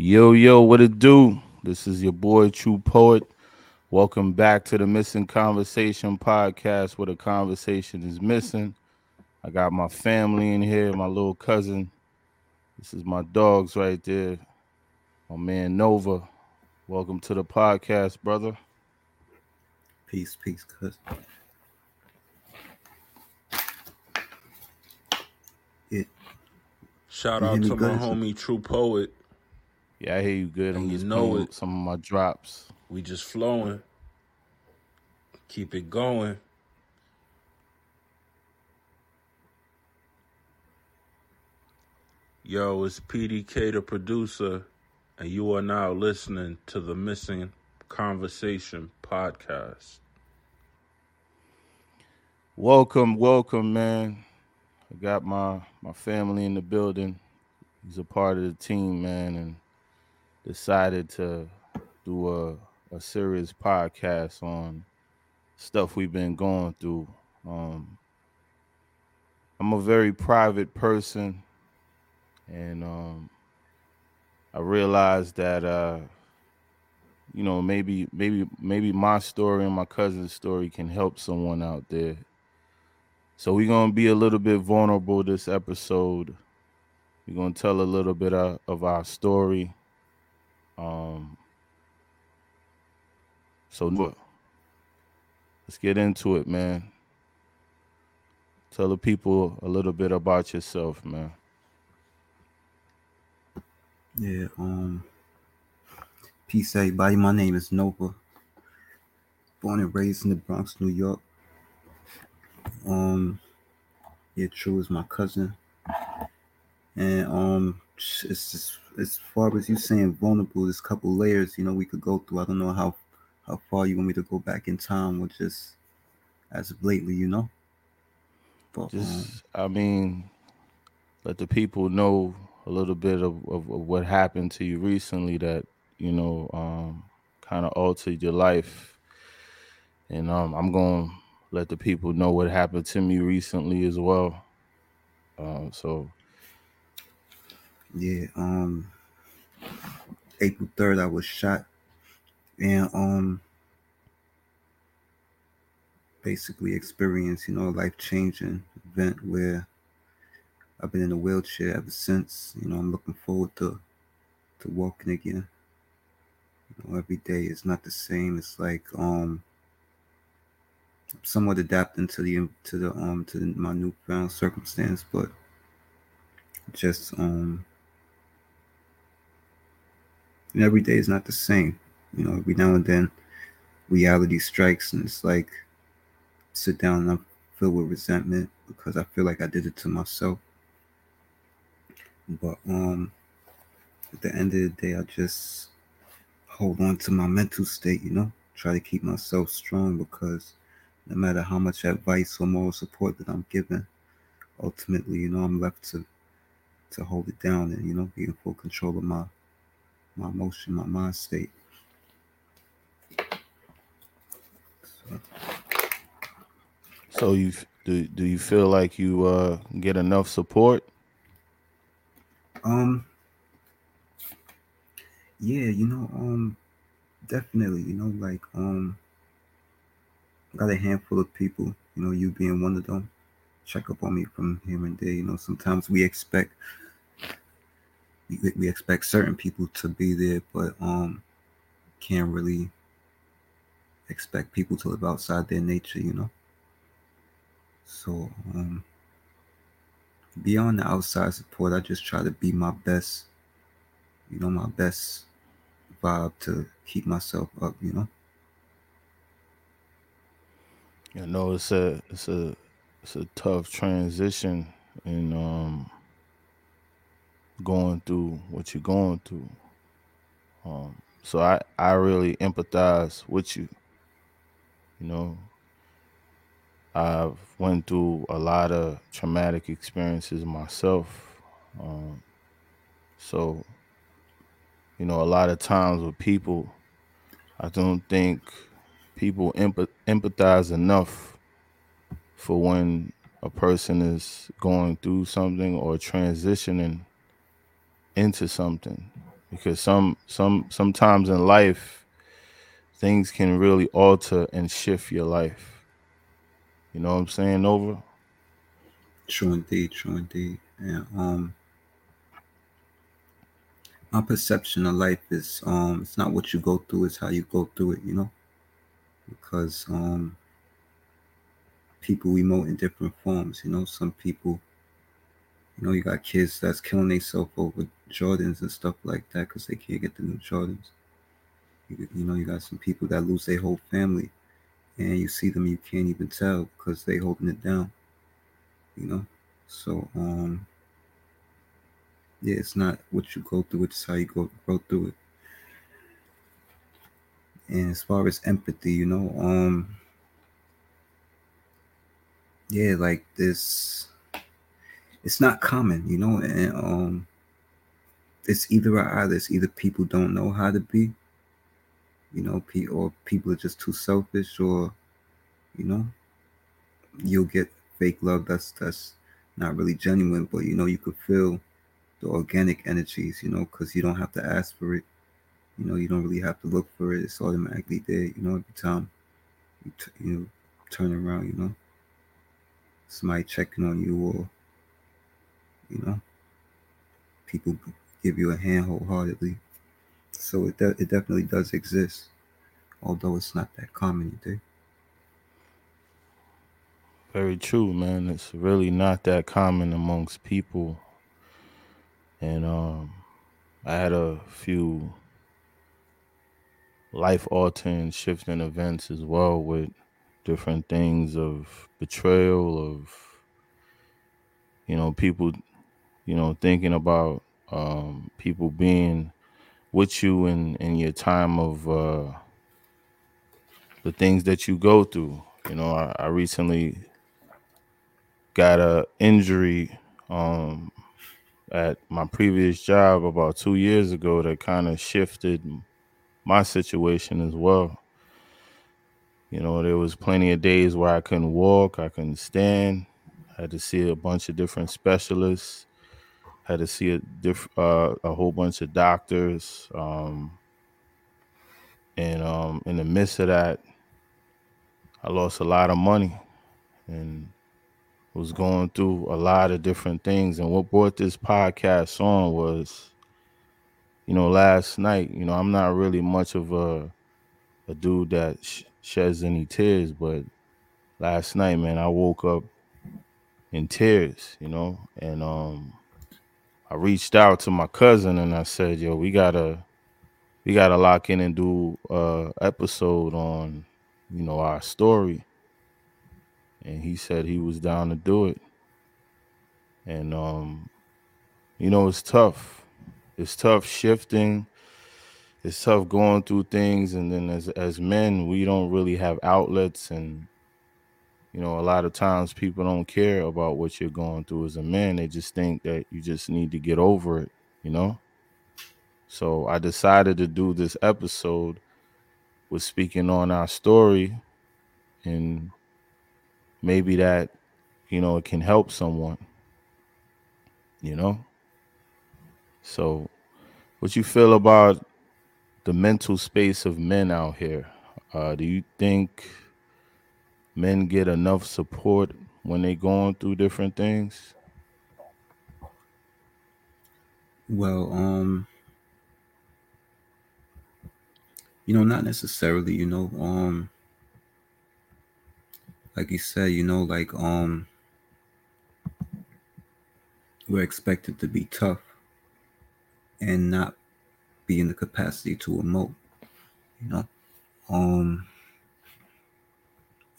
Yo, yo, what it do? This is your boy, True Poet. Welcome back to the Missing Conversation podcast where the conversation is missing. I got my family in here, my little cousin. This is my dogs right there. My man Nova. Welcome to the podcast, brother. Peace, peace, cuz. Shout out to my good? homie True Poet. Yeah, I hear you good. I'm you just know it. some of my drops. We just flowing. Keep it going. Yo, it's PDK the producer, and you are now listening to the Missing Conversation podcast. Welcome, welcome, man. I got my my family in the building. He's a part of the team, man, and decided to do a, a serious podcast on stuff we've been going through. Um, I'm a very private person, and um, I realized that uh, you know maybe maybe maybe my story and my cousin's story can help someone out there. So we're gonna be a little bit vulnerable this episode. We're gonna tell a little bit of, of our story. Um, so look, let's get into it, man. Tell the people a little bit about yourself, man. Yeah, um, peace, everybody. My name is Nova. Born and raised in the Bronx, New York. Um, yeah, True is my cousin. And um, it's just as far as you saying vulnerable, there's a couple layers, you know, we could go through. I don't know how how far you want me to go back in time, or just as of lately, you know. But um, Just, I mean, let the people know a little bit of, of, of what happened to you recently that, you know, um, kind of altered your life. And um, I'm going to let the people know what happened to me recently as well. Um, so, Yeah, um April 3rd I was shot and um basically experienced, you know, a life changing event where I've been in a wheelchair ever since. You know, I'm looking forward to to walking again. You know, every day is not the same. It's like um I'm somewhat adapting to the to the um to my newfound circumstance, but just um and every day is not the same. You know, every now and then reality strikes and it's like sit down and I'm filled with resentment because I feel like I did it to myself. But um at the end of the day I just hold on to my mental state, you know, try to keep myself strong because no matter how much advice or moral support that I'm given, ultimately, you know, I'm left to to hold it down and, you know, be in full control of my my emotion, my mind state. So, so you do, do you feel like you uh, get enough support? um, yeah, you know, um, definitely, you know, like, um, got a handful of people, you know, you being one of them, check up on me from here and there. You know, sometimes we expect we, we expect certain people to be there, but um, can't really expect people to live outside their nature, you know. So um, beyond the outside support, I just try to be my best, you know, my best vibe to keep myself up, you know. You know, it's a it's a it's a tough transition and um going through what you're going through. Um, so I I really empathize with you. You know, I've went through a lot of traumatic experiences myself. Um, so you know, a lot of times with people, I don't think people empath- empathize enough for when a person is going through something or transitioning into something. because some some sometimes in life things can really alter and shift your life. You know what I'm saying, over True indeed, true indeed. And um my perception of life is um it's not what you go through, it's how you go through it, you know? Because um people we emote in different forms, you know, some people you know, you got kids that's killing themselves over Jordans and stuff like that because they can't get the new Jordans. You, you know, you got some people that lose their whole family, and you see them, you can't even tell because they holding it down. You know, so um, yeah, it's not what you go through; it's how you go go through it. And as far as empathy, you know, um, yeah, like this, it's not common, you know, and um, it's either or either. It's either people don't know how to be, you know, or people are just too selfish, or you know, you'll get fake love that's that's not really genuine, but you know, you could feel the organic energies, you know, because you don't have to ask for it. You know, you don't really have to look for it. It's automatically there. You know, every time you t- you know, turn around, you know, somebody checking on you, or you know, people give you a hand wholeheartedly. So it de- it definitely does exist, although it's not that common today. Very true, man. It's really not that common amongst people. And um I had a few life altering shifting events as well with different things of betrayal of you know people you know thinking about um people being with you in in your time of uh the things that you go through. You know i, I recently got a injury um at my previous job about two years ago that kind of shifted my situation as well. You know there was plenty of days where i couldn't walk i couldn't stand. I had to see a bunch of different specialists had to see a diff- uh, a whole bunch of doctors um, and um, in the midst of that i lost a lot of money and was going through a lot of different things. And what brought this podcast on was you know last night you know i'm not really much of a a dude that sh- sheds any tears but last night man i woke up in tears you know and um i reached out to my cousin and i said yo we gotta we gotta lock in and do a episode on you know our story. And he said he was down to do it. And um you know it's tough. It's tough shifting. It's tough going through things. And then as as men we don't really have outlets and you know a lot of times people don't care about what you're going through as a man. They just think that you just need to get over it you know? So i decided to do this episode with speaking on our story and maybe that you know it can help someone you know? So what you feel about the mental space of men out here? Uh, do you think men get enough support when they're going through different things? Well, um, you know, not necessarily, you know, um, like you said, you know, like um, we're expected to be tough and not be in the capacity to emote, you know, um,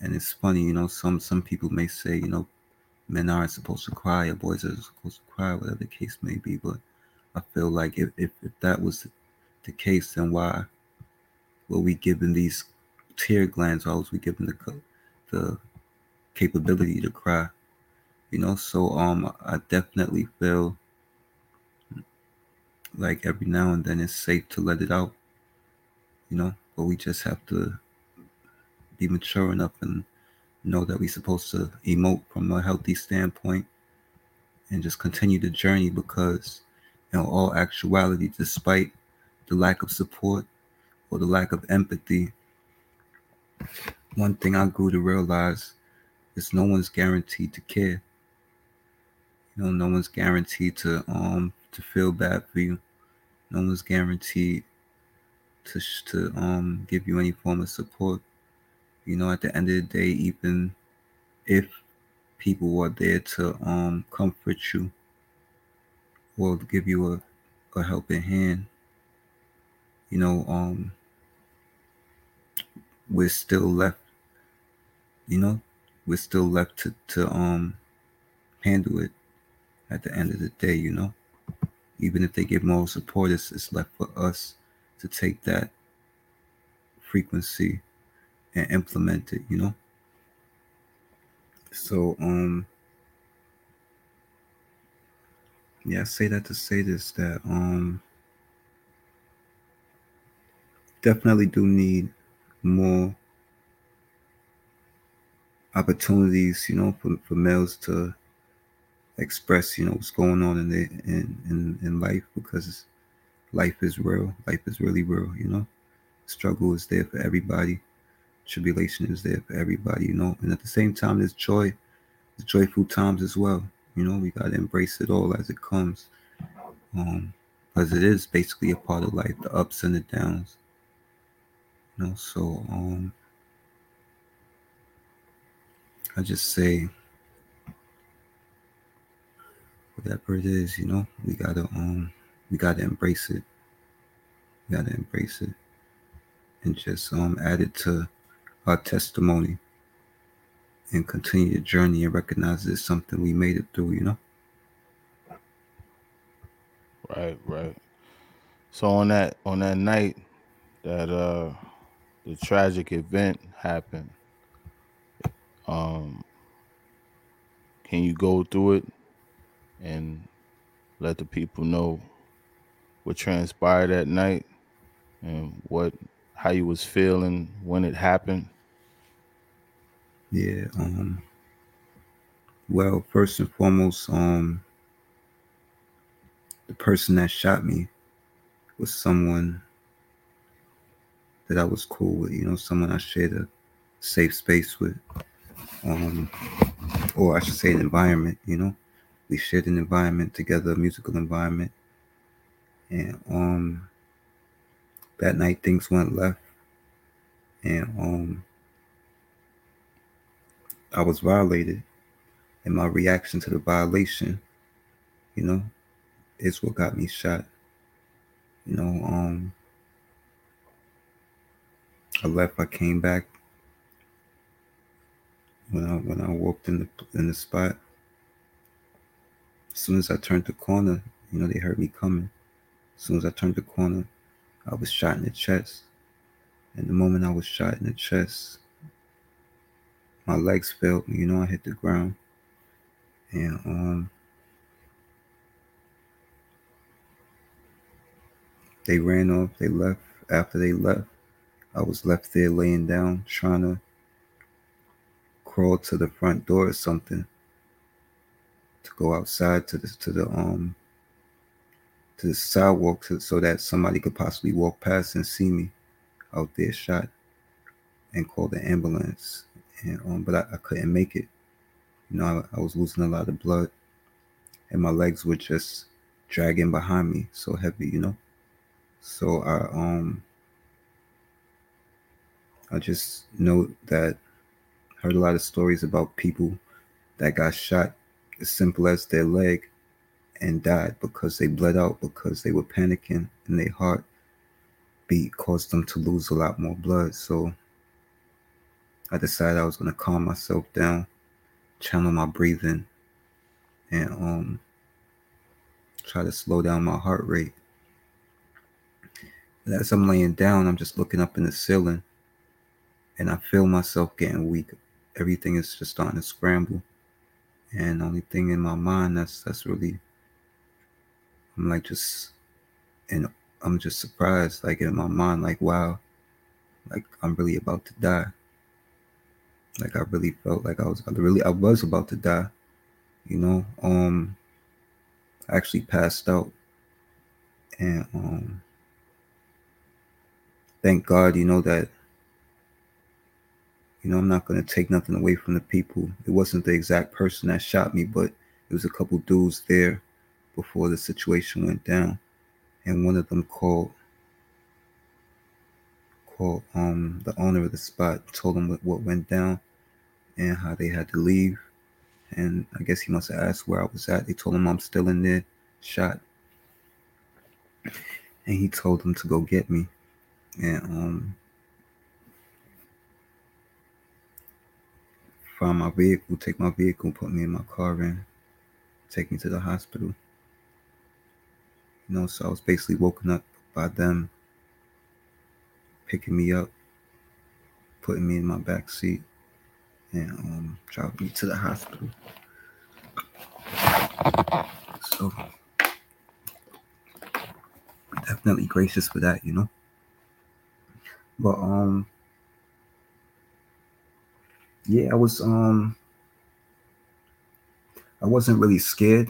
and it's funny, you know, some some people may say, you know, men aren't supposed to cry or boys are supposed to cry, whatever the case may be, but I feel like if if, if that was the case, then why were we given these tear glands? Why was we given the the capability to cry? You know, so um, I definitely feel like every now and then it's safe to let it out. You know, but we just have to be mature enough and know that we're supposed to emote from a healthy standpoint and just continue the journey because in all actuality, despite the lack of support or the lack of empathy, one thing I grew to realize is no one's guaranteed to care. You know, no one's guaranteed to um to feel bad for you. No one's guaranteed to to um give you any form of support. You know, at the end of the day, even if people are there to um comfort you or give you a, a helping hand, you know, um we're still left, you know, we're still left to, to um handle it at the end of the day, you know. Even if they give moral support, it's, it's left for us to take that frequency and implement it, you know. So um yeah, I say that to say this that um definitely do need more opportunities, you know, for, for males to express, you know, what's going on in the in, in in life because life is real. Life is really real, you know. Struggle is there for everybody. Tribulation is there for everybody, you know. And at the same time, there's joy, there's joyful times as well. You know, we gotta embrace it all as it comes. Um, because it is basically a part of life, the ups and the downs. You know, so um I just say whatever it is, you know, we gotta um we gotta embrace it. We gotta embrace it and just um add it to our testimony and continue the journey and recognize it's something we made it through, you know. Right, right. So on that on that night that uh the tragic event happened, um can you go through it and let the people know what transpired that night and what how you was feeling when it happened? Yeah, um well, first and foremost, um the person that shot me was someone that I was cool with, you know, someone I shared a safe space with. Um or I should say an environment, you know. We shared an environment together, a musical environment. And um that night things went left. And um I was violated. And my reaction to the violation, you know, is what got me shot. You know, um I left, I came back. When I when I walked in the in the spot, as soon as I turned the corner, you know, they heard me coming. As soon as I turned the corner, I was shot in the chest. And the moment I was shot in the chest, my legs me, you know, I hit the ground. And um they ran off, they left. After they left, I was left there laying down, trying to crawl to the front door or something to go outside to the to the um to the sidewalk to, so that somebody could possibly walk past and see me out there shot and call the ambulance. And um, but I, I couldn't make it. You know, I, I was losing a lot of blood, and my legs were just dragging behind me, so heavy, you know. So I um I just know that heard a lot of stories about people that got shot as simple as their leg and died because they bled out because they were panicking and their heart beat caused them to lose a lot more blood. So I decided I was gonna calm myself down, channel my breathing, and um try to slow down my heart rate. As I'm laying down, I'm just looking up in the ceiling and I feel myself getting weak. Everything is just starting to scramble. And the only thing in my mind that's that's really I'm like just and I'm just surprised, like in my mind, like wow, like I'm really about to die. Like I really felt like I was really I was about to die. You know, um I actually passed out and um thank God, you know, that, you know, I'm not to take nothing away from the people. It wasn't the exact person that shot me, but it was a couple dudes there before the situation went down. And one of them called, called um, the owner of the spot, told him what, what went down and how they had to leave. And I guess he must have asked where I was at. They told him I'm still in there, shot. And he told them to go get me. And um find my vehicle, take my vehicle, put me in my car and take me to the hospital. You know, so I was basically woken up by them picking me up, putting me in my back seat, and um, driving me to the hospital. So definitely gracious for that, you know. But um yeah, I was um I wasn't really scared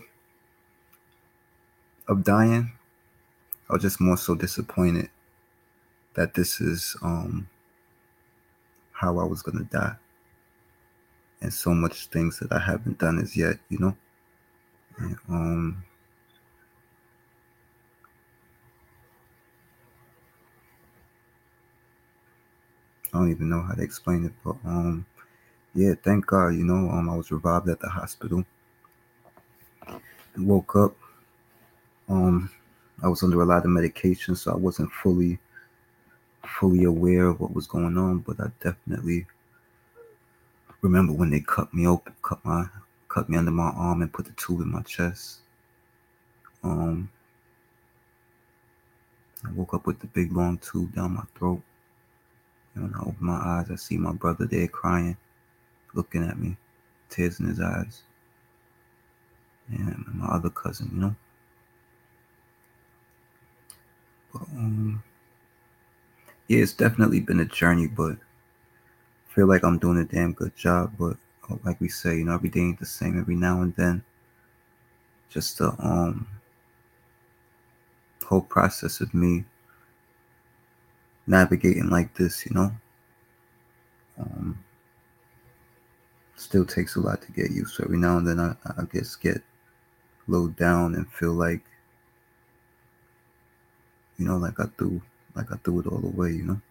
of dying. I was just more so disappointed that this is um how I was gonna die. And so much things that I haven't done as yet, you know. And, um I don't even know how to explain it, but um, yeah, thank God, you know, um, I was revived at the hospital. woke up. Um, I was under a lot of medication, so I wasn't fully, fully aware of what was going on. But I definitely remember when they cut me open, cut my, cut me under my arm, and put the tube in my chest. Um, I woke up with the big long tube down my throat. And when I open my eyes, I see my brother there crying, looking at me, tears in his eyes. And my other cousin, you know. Um, yeah, it's definitely been a journey, but I feel like I'm doing a damn good job. But oh, like we say, you know, every day ain't the same. Every now and then, just the um whole process of me navigating like this, you know. Um, still takes a lot to get used to. Every now and then, I, I guess get low down and feel like, you know, like I threw, like I threw it all away, you know.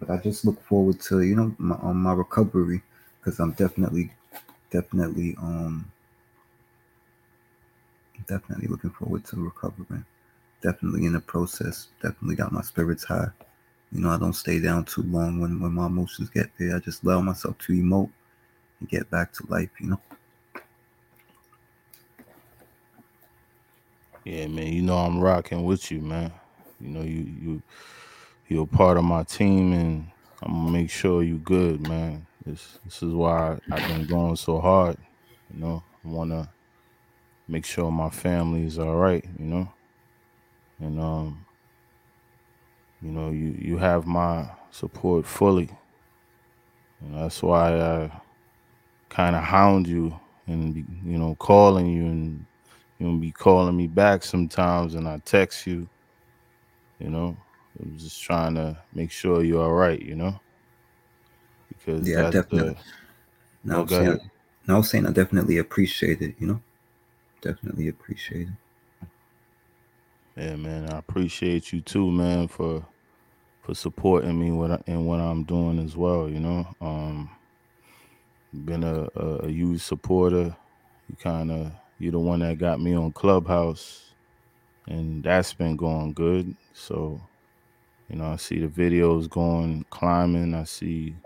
But I just look forward to, you know, my my recovery because I'm definitely, definitely, um, definitely looking forward to recovering definitely in the process. Definitely got my spirits high. You know, I don't stay down too long when, when my emotions get there. I just allow myself to emote and get back to life, you know. Yeah, man. You know I'm rocking with you, man. You know you you you're a part of my team, and I'm gonna make sure you good, man. This this is why I've been going so hard. You know, I wanna make sure my family is all right. You know, and um, you know you you have my support fully. And that's why I kind of hound you and you know calling you and you be calling me back sometimes, and I text you. You know, I'm just trying to make sure you're all right. You know, because Yeah, definitely. the Now I'm saying, ahead. now I'm saying I definitely appreciate it, you know. Definitely appreciate it. Yeah, man. I appreciate you too, man, for for supporting me what I, and what I'm doing as well. You know, um, been a, a, a huge supporter. You kind of you're the one that got me on Clubhouse, and that's been going good. So, you know, I see the videos going climbing. I see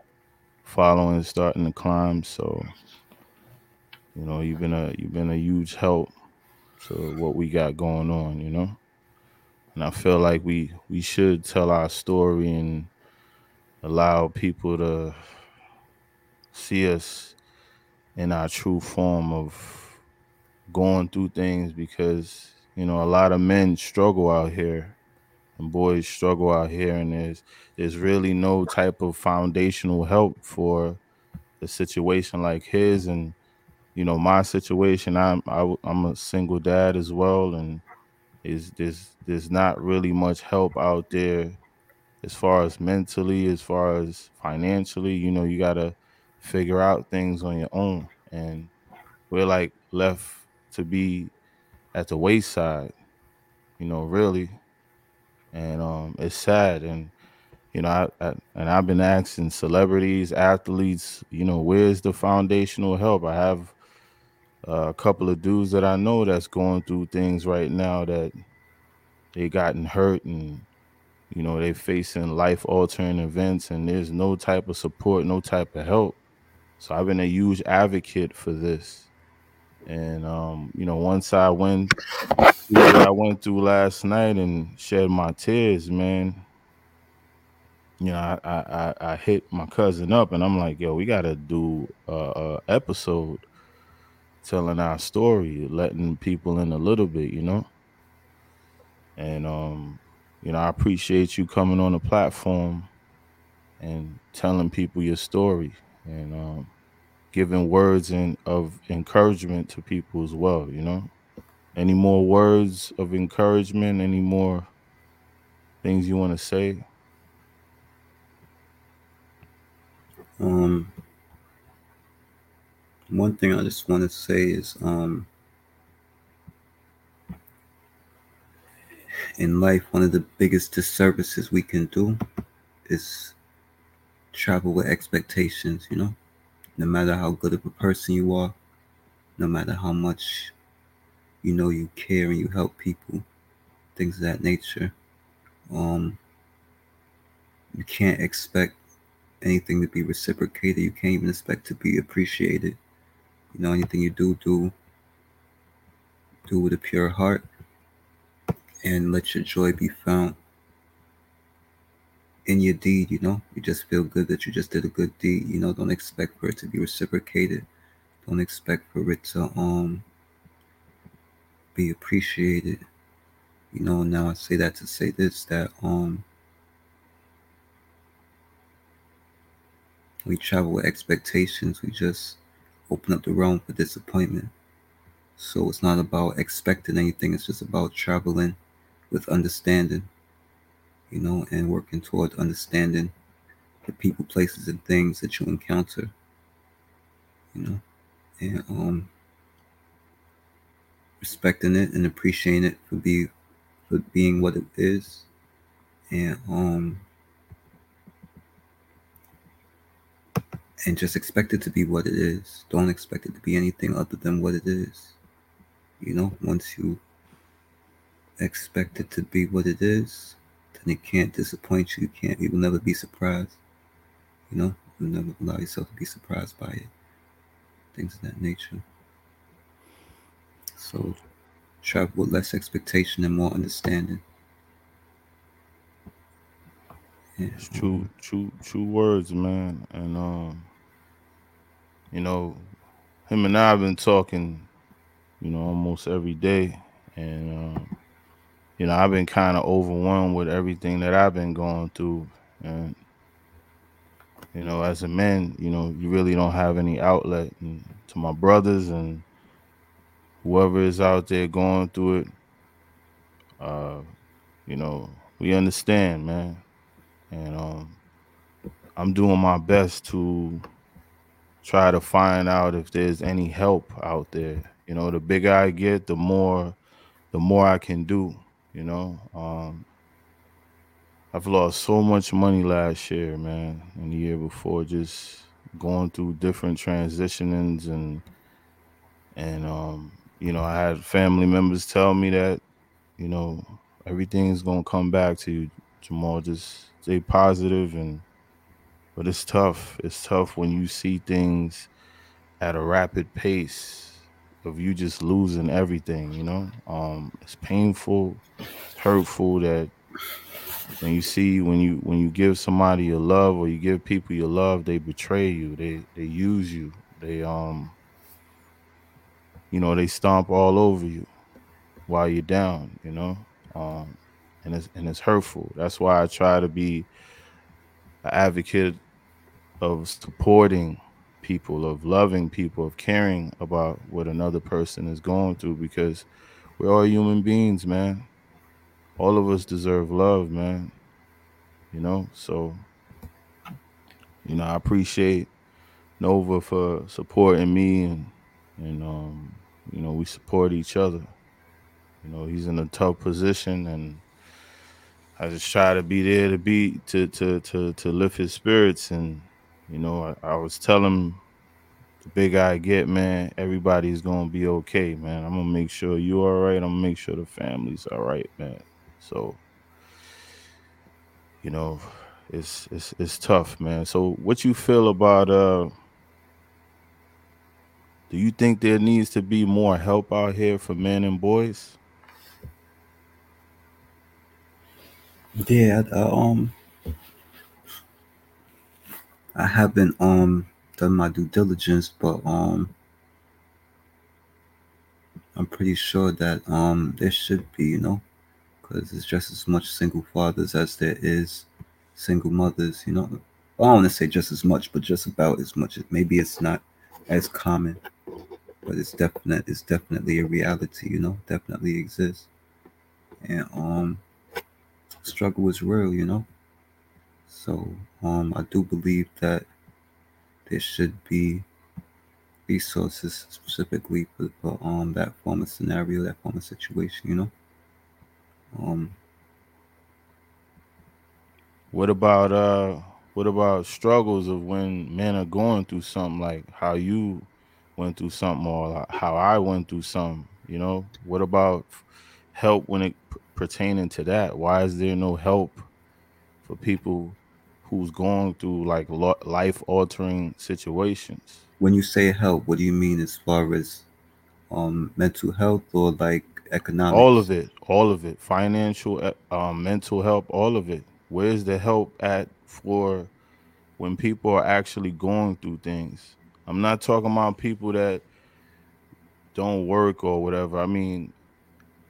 following starting to climb. So, you know, you've been a you've been a huge help to what we got going on. You know, and I feel like we we should tell our story and allow people to see us in our true form of going through things because you know a lot of men struggle out here and boys struggle out here and there's there's really no type of foundational help for a situation like his and you know my situation i'm I, am i am a single dad as well and is there's there's not really much help out there as far as mentally, as far as financially. You know, you gotta figure out things on your own, and we're like left to be at the wayside. You know, really, and um, it's sad and you know, I, I, and I've been asking celebrities, athletes, you know, where's the foundational help? I have uh, a couple of dudes that I know that's going through things right now that they gotten hurt and you know they facing life altering events and there's no type of support, no type of help. So I've been a huge advocate for this. And um, you know, once I went I went through last night and shed my tears, man, you know, I, I I hit my cousin up and I'm like, yo, we gotta do a, a episode telling our story, letting people in a little bit, you know. And um, you know, I appreciate you coming on the platform and telling people your story and um, giving words and of encouragement to people as well, you know. Any more words of encouragement? Any more things you want to say? Um, one thing I just want to say is, um, in life, one of the biggest disservices we can do is travel with expectations, you know? No matter how good of a person you are, no matter how much you know you care and you help people, things of that nature. Um, you can't expect anything to be reciprocated. You can't even expect to be appreciated. You know, anything you do, do do with a pure heart and let your joy be found in your deed, you know. You just feel good that you just did a good deed, you know, don't expect for it to be reciprocated. Don't expect for it to um be appreciated. You know, now I say that to say this that um we travel with expectations, we just open up the realm for disappointment. So it's not about expecting anything, it's just about traveling with understanding, you know, and working toward understanding the people, places, and things that you encounter, you know, and um, respecting it and appreciating it for be for being what it is, and um, and just expect it to be what it is. Don't expect it to be anything other than what it is. You know, once you expect it to be what it is, then it can't disappoint you. You can't. You will never be surprised. You know, you'll never allow yourself to be surprised by it. Things of that nature. So, travel with less expectation and more understanding. Yeah. It's true, true, true words, man. And um, you know, him and I have been talking, you know, almost every day, and um, you know, I've been kind of overwhelmed with everything that I've been going through, and you know, as a man, you know, you really don't have any outlet. And to my brothers and whoever is out there going through it, uh, you know, we understand, man and um, I'm doing my best to try to find out if there's any help out there. You know, the bigger I get, the more the more I can do. You know, um, I've lost so much money last year, man, and the year before, just going through different transitionings and and um, you know, I had family members tell me that, you know, everything's gonna come back to you, Jamal. Just stay positive and but it's tough. It's tough when you see things at a rapid pace of you just losing everything, you know? Um it's painful, it's hurtful that when you see when you when you give somebody your love or you give people your love, they betray you. They they use you. They um you know, they stomp all over you while you're down, you know? Um and it's and it's hurtful. That's why I try to be an advocate of supporting people, of loving people, of caring about what another person is going through because we're all human beings, man. all of us deserve love, man. You know, so you know, I appreciate Nova for supporting me and and um, you know, we support each other. You know, he's in a tough position and I just try to be there to be to to to to lift his spirits and you know, I, I was telling the big I get, man, everybody's gonna be okay, man. I'm gonna make sure you're all right. I'm gonna make sure the family's all right, man. So, you know, it's it's it's tough, man. So, what you feel about uh? Do you think there needs to be more help out here for men and boys? Yeah, um, I haven't um done my due diligence, but um, I'm pretty sure that um there should be, you know, because it's just as much single fathers as there is single mothers. You know, I don't want to say just as much, but just about as much. Maybe it's not as common, but it's definite. It's definitely a reality. You know, definitely exists, and um, struggle is real. You know, so um, I do believe that there should be resources specifically for, for um that form of scenario, that form of situation. You know. Um, what about uh what about struggles of when men are going through something like how you went through something or how I went through something, you know? What about help when it pertaining to that? Why is there no help for people who's going through like life altering situations? When you say help, what do you mean as far as um mental health or like economic? All of it, all of it, financial, um, mental help, all of it. Where's the help at for when people are actually going through things? I'm not talking about people that don't work or whatever. I mean,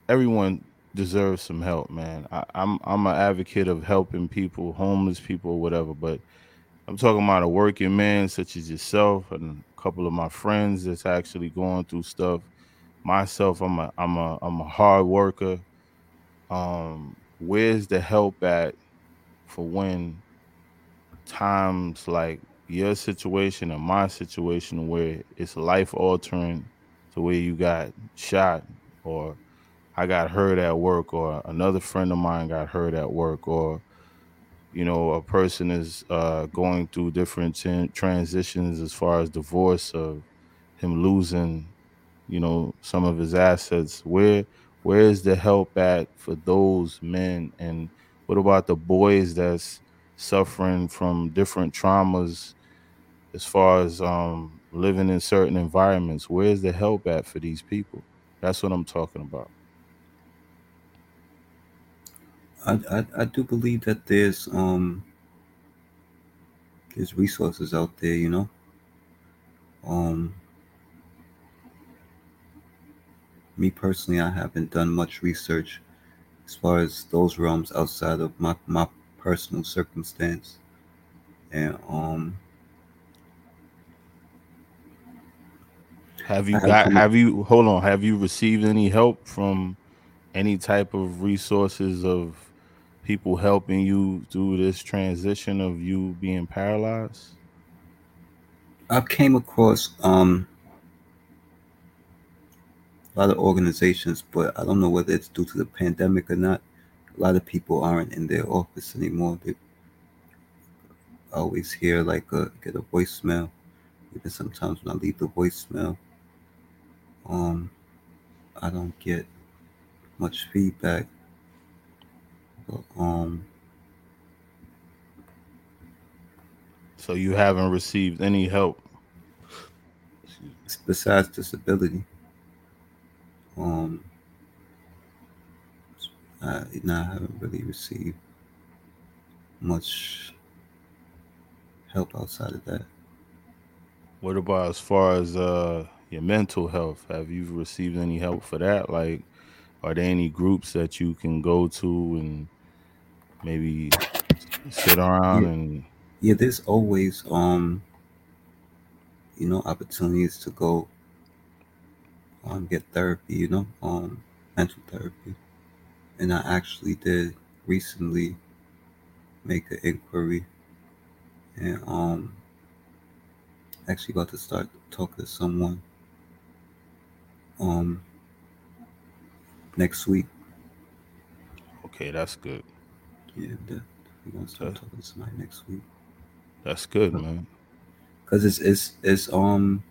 everyone deserves some help, man. I, I'm I'm an advocate of helping people, homeless people, whatever. But I'm talking about a working man such as yourself and a couple of my friends that's actually going through stuff. Myself, I'm a I'm a I'm a hard worker. Um, where's the help at for when times like your situation and my situation where it's life altering to where you got shot or I got hurt at work or another friend of mine got hurt at work or you know a person is uh, going through different t- transitions as far as divorce of him losing you know some of his assets. Where where is the help at for those men? And what about the boys that's suffering from different traumas as far as um living in certain environments? Where's the help at for these people? That's what i'm talking about I, I, I do believe that there's um there's resources out there, you know. Um me personally I haven't done much research as far as those realms outside of my, my personal circumstance. And um have you got have you hold on have you received any help from any type of resources of people helping you through this transition of you being paralyzed I came across um a lot of organizations, but I don't know whether it's due to the pandemic or not. A lot of people aren't in their office anymore. They always hear like a get a voicemail. Even sometimes when I leave the voicemail, um, I don't get much feedback. But, um, so you haven't received any help? Besides disability, um, I, no, I haven't really received much help outside of that. what about as far as uh your mental health? Have you received any help for that? Like are there any groups that you can go to and maybe sit around Yeah. and Yeah, there's always um, you know, opportunities to go um get therapy, you know, um, mental therapy, and I actually did recently make an inquiry, and um, actually about to start talking to someone um next week. Okay, that's good. Yeah, the, we're gonna start talking to somebody next week. That's good, man. Cause it's it's it's um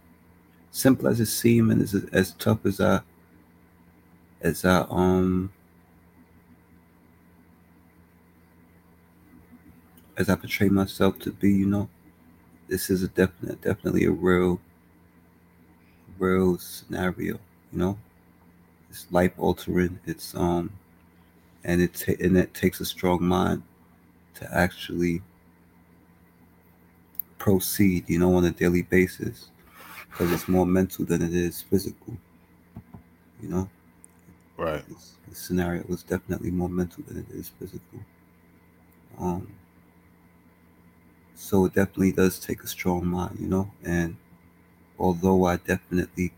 simple as it seems and it's as tough as I as I um as I portray myself to be, you know, this is a definite definitely a real real scenario, you know. It's life altering. It's um and it ta- and it takes a strong mind to actually proceed, you know, on a daily basis. Because it's more mental than it is physical. You know? Right. This, this scenario was definitely more mental than it is physical. Um, so it definitely does take a strong mind, you know. And although I definitely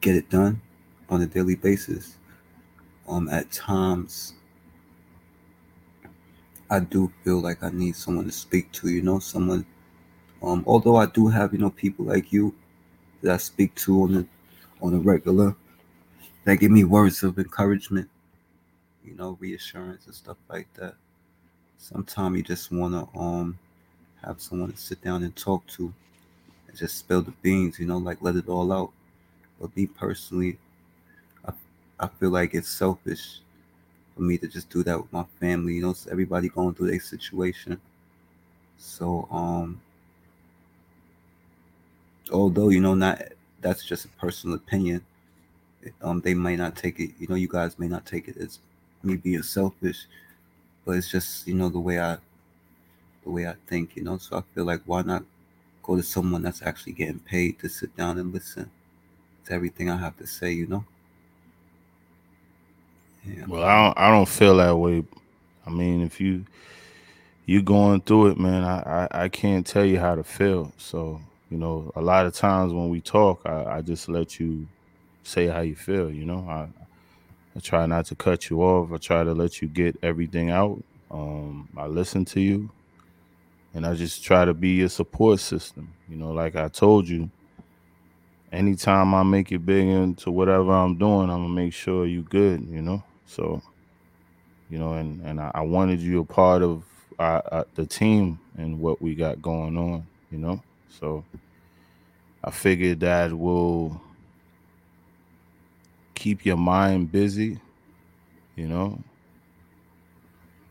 get it done on a daily basis, um, at times I do feel like I need someone to speak to, you know, someone. Um, although I do have, you know, people like you that I speak to on the on a regular that give me words of encouragement, you know, reassurance and stuff like that. Sometimes you just wanna um have someone to sit down and talk to and just spill the beans, you know, like let it all out. But me personally, I feel like it's selfish for me to just do that with my family, you know, everybody going through their situation. So um although, you know, not that's just a personal opinion. Um, they might not take it, you know, you guys may not take it as me being selfish, but it's just, you know, the way I the way I think, you know. So I feel like why not go to someone that's actually getting paid to sit down and listen to everything I have to say, you know? Yeah. Well, I don't, I don't feel that way. I mean, if you you going through it, man, I, I I can't tell you how to feel. So you know, a lot of times when we talk, I, I just let you say how you feel. You know, I I try not to cut you off. I try to let you get everything out. Um, I listen to you, and I just try to be your support system. You know, like I told you, anytime I make it big into whatever I'm doing, I'm gonna make sure you good. You know, so you know, and and I, I wanted you a part of uh, uh, the team and what we got going on. You know, so I figured that will keep your mind busy. You know,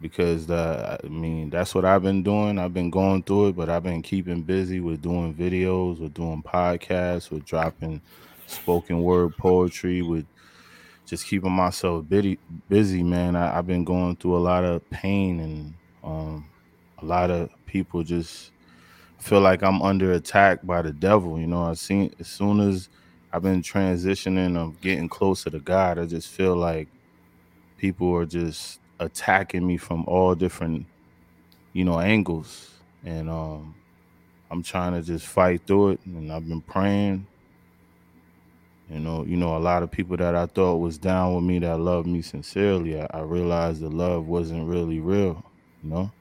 because the I mean that's what I've been doing. I've been going through it, but I've been keeping busy with doing videos, with doing podcasts, with dropping spoken word poetry, with just keeping myself busy. Busy, man. I, I've been going through a lot of pain and um, a lot of people just feel like I'm under attack by the devil. You know, I seen as soon as I've been transitioning of getting closer to God, I just feel like people are just attacking me from all different, you know, angles. And um I'm trying to just fight through it. And I've been praying. You know, you know, a lot of people that I thought was down with me that loved me sincerely. I, I realized the love wasn't really real, you know.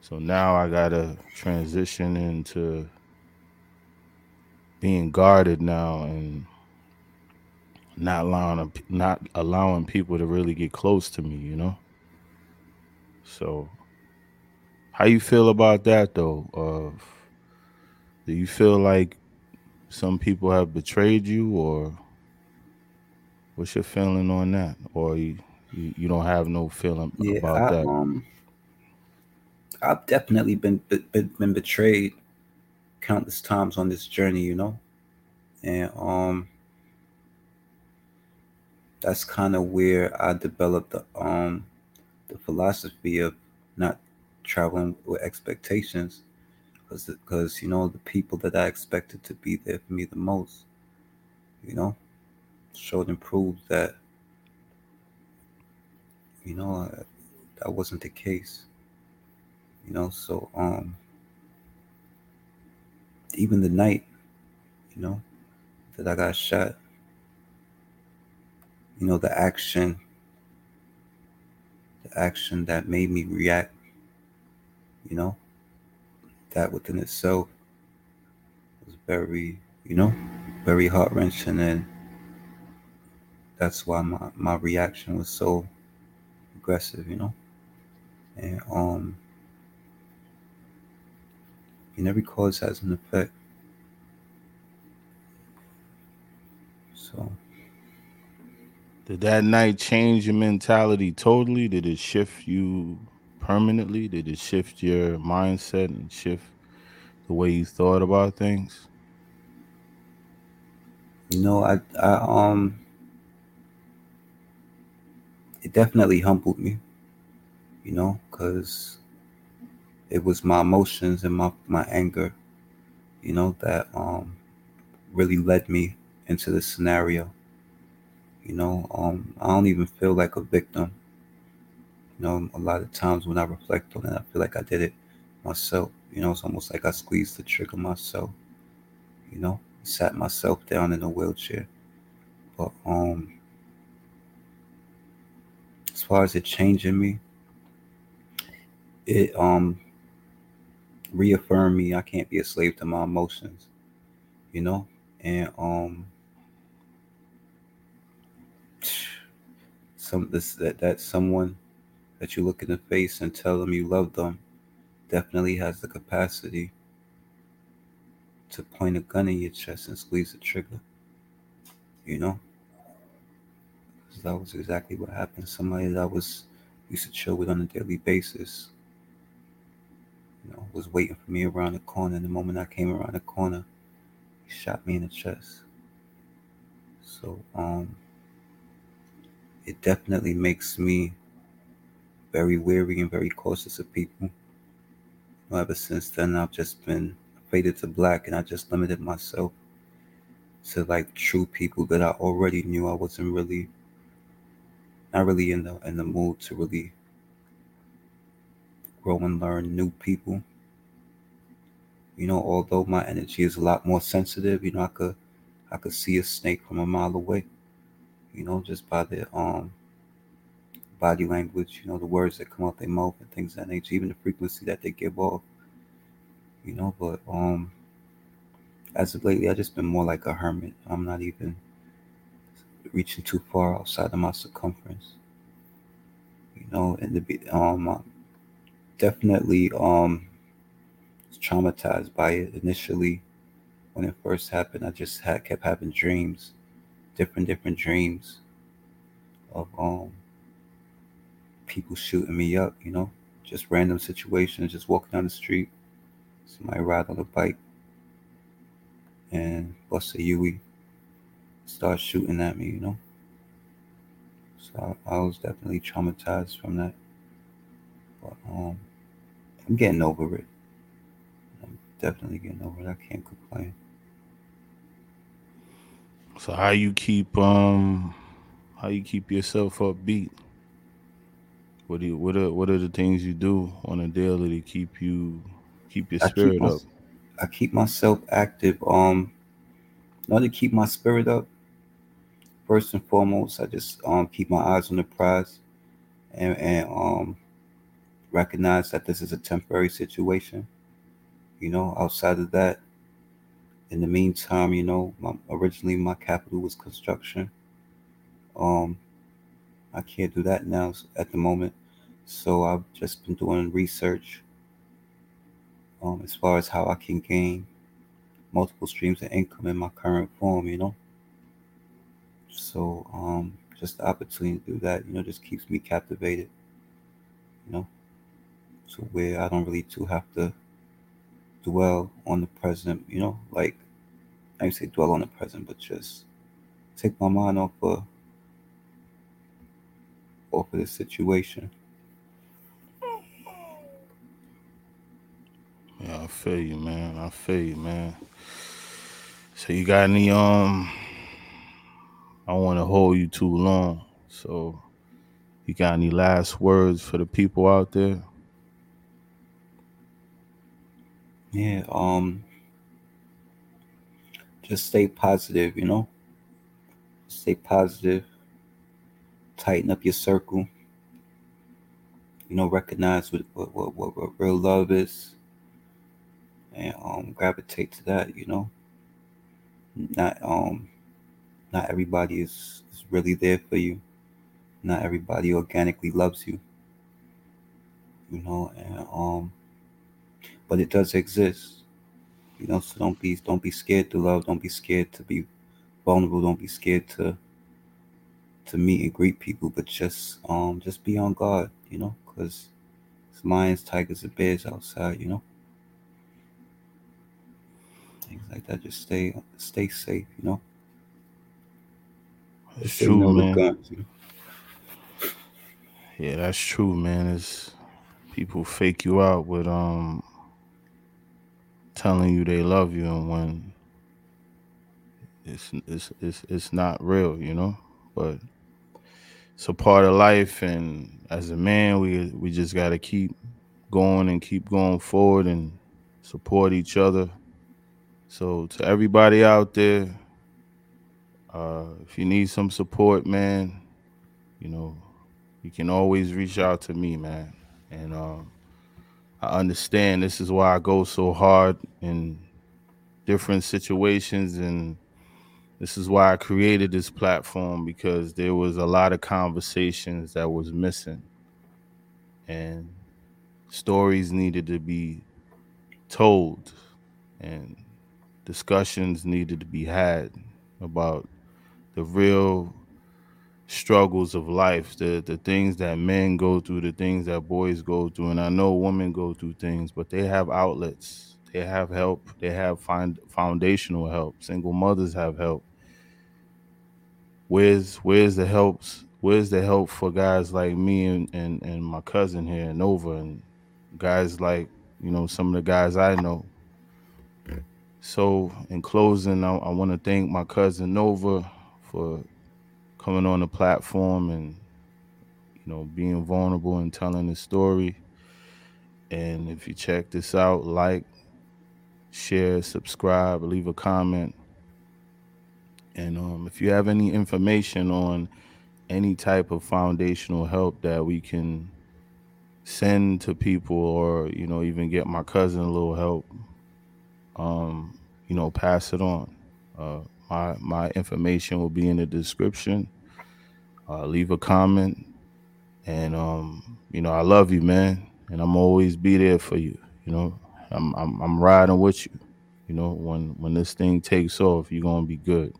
So now I gotta transition into being guarded now and not allowing not allowing people to really get close to me, you know. So, how you feel about that though? Of do you feel like some people have betrayed you, or what's your feeling on that? Or you you, you don't have no feeling Yeah, about I, that? um, I've definitely been, been been betrayed countless times on this journey, you know, and um, that's kind of where I developed the um the philosophy of not traveling with expectations, because because you know the people that I expected to be there for me the most, you know, showed and proved that you know uh, that wasn't the case, you know. So um, even the night, you know, that I got shot, you know, the action, the action that made me react, you know, that within itself was very, you know, very heart wrenching. And that's why my, my reaction was so aggressive, you know. And um and every cause has an effect. So did that night change your mentality totally? Did it shift you permanently? Did it shift your mindset and shift the way you thought about things? You know, I, I um it definitely humbled me, you know, because it was my emotions and my, my anger, you know, that um really led me into this scenario. You know, um, I don't even feel like a victim. You know, a lot of times when I reflect on it, I feel like I did it myself. You know, it's almost like I squeezed the trigger myself. You know, sat myself down in a wheelchair. But um, as far as it changing me, it um reaffirmed me I can't be a slave to my emotions. You know, and um some this that that someone that you look in the face and tell them you love them definitely has the capacity to point a gun in your chest and squeeze the trigger. You know? Because That was exactly what happened. Somebody that was used to chill with on a daily basis, you know, was waiting for me around the corner. And the moment I came around the corner, he shot me in the chest. So, um, it definitely makes me very wary and very cautious of people. Ever since then, I've just been faded to black, and I just limited myself to like true people that I already knew. I wasn't really, not really in the in the mood to really grow and learn new people. You know, although my energy is a lot more sensitive, you know, I could I could see a snake from a mile away you know, just by their um body language, you know, the words that come out their mouth and things that nature, even the frequency that they give off. You know, but um as of lately I've just been more like a hermit. I'm not even reaching too far outside of my circumference. You know, and to be um definitely um traumatized by it initially when it first happened. I just had kept having dreams different different dreams of um people shooting me up, you know, just random situations, just walking down the street, somebody ride on a bike and bust a Yui, start shooting at me, you know. So I, I was definitely traumatized from that. But um I'm getting over it. I'm definitely getting over it. I can't complain. So how you keep um how you keep yourself upbeat? What do you what are what are the things you do on a daily to keep you keep your spirit keep my, up? I keep myself active. Um not to keep my spirit up. First and foremost, I just um keep my eyes on the prize and, and um recognize that this is a temporary situation. You know, outside of that, in the meantime, you know, my, originally my capital was construction. Um, I can't do that now at the moment, so I've just been doing research um, as far as how I can gain multiple streams of income in my current form. You know, so um, just the opportunity to do that, you know, just keeps me captivated. You know, to where I don't really too have to dwell on the present, you know, like I say dwell on the present, but just take my mind off of off of the situation. Yeah, I feel you, man. I feel you, man. So you got any um I don't want to hold you too long. So you got any last words for the people out there? Yeah, um just stay positive, you know. Stay positive. tighten up your circle. You know, recognize what what what, what, what real love is, and um, gravitate to that. You know, not um, not everybody is, is really there for you. Not everybody organically loves you. You know, and um, but it does exist. You know, so don't be don't be scared to love. Don't be scared to be vulnerable. Don't be scared to to meet and greet people, but just um just be on guard, you know, because it's lions, tigers, and bears outside, you know. Things like that. Just stay stay safe, you know. It's true, no man. guns, you know? Yeah, that's true, man. It's people fake you out with um telling you they love you and when it's it's it's it's not real, you know? But it's a part of life and as a man we we just gotta keep going and keep going forward and support each other. So to everybody out there, uh if you need some support, man, you know, you can always reach out to me, man. And um I understand this is why I go so hard in different situations and this is why I created this platform because there was a lot of conversations that was missing and stories needed to be told and discussions needed to be had about the real struggles of life, the the things that men go through, the things that boys go through, and I know women go through things, but they have outlets, they have help, they have find foundational help. Single mothers have help. Where's where's the helps? Where's the help for guys like me and and, and my cousin here, and Nova, and guys like you know some of the guys I know. So in closing, I, I want to thank my cousin Nova for coming on the platform and you know being vulnerable and telling the story. And if you check this out, like, share, subscribe, leave a comment. And um, if you have any information on any type of foundational help that we can send to people, or you know, even get my cousin a little help, um, you know, pass it on. Uh, my my information will be in the description. Uh, leave a comment, and um, you know, I love you, man, and I'm always be there for you. You know, I'm I'm I'm riding with you. You know, when when this thing takes off, you're gonna be good.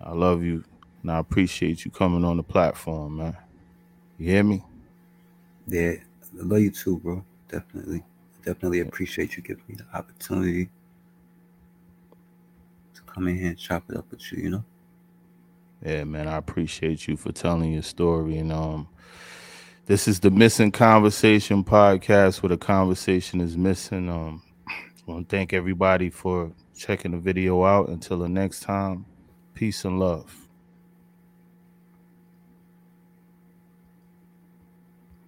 I love you, and I appreciate you coming on the platform, man. You hear me? Yeah, I love you too, bro. Definitely. Definitely appreciate you giving me the opportunity to come in here and chop it up with you, you know? Yeah, man, I appreciate you for telling your story. And um, this is the Missing Conversation podcast where the conversation is missing. Um, I want to thank everybody for checking the video out. Until the next time, peace and love.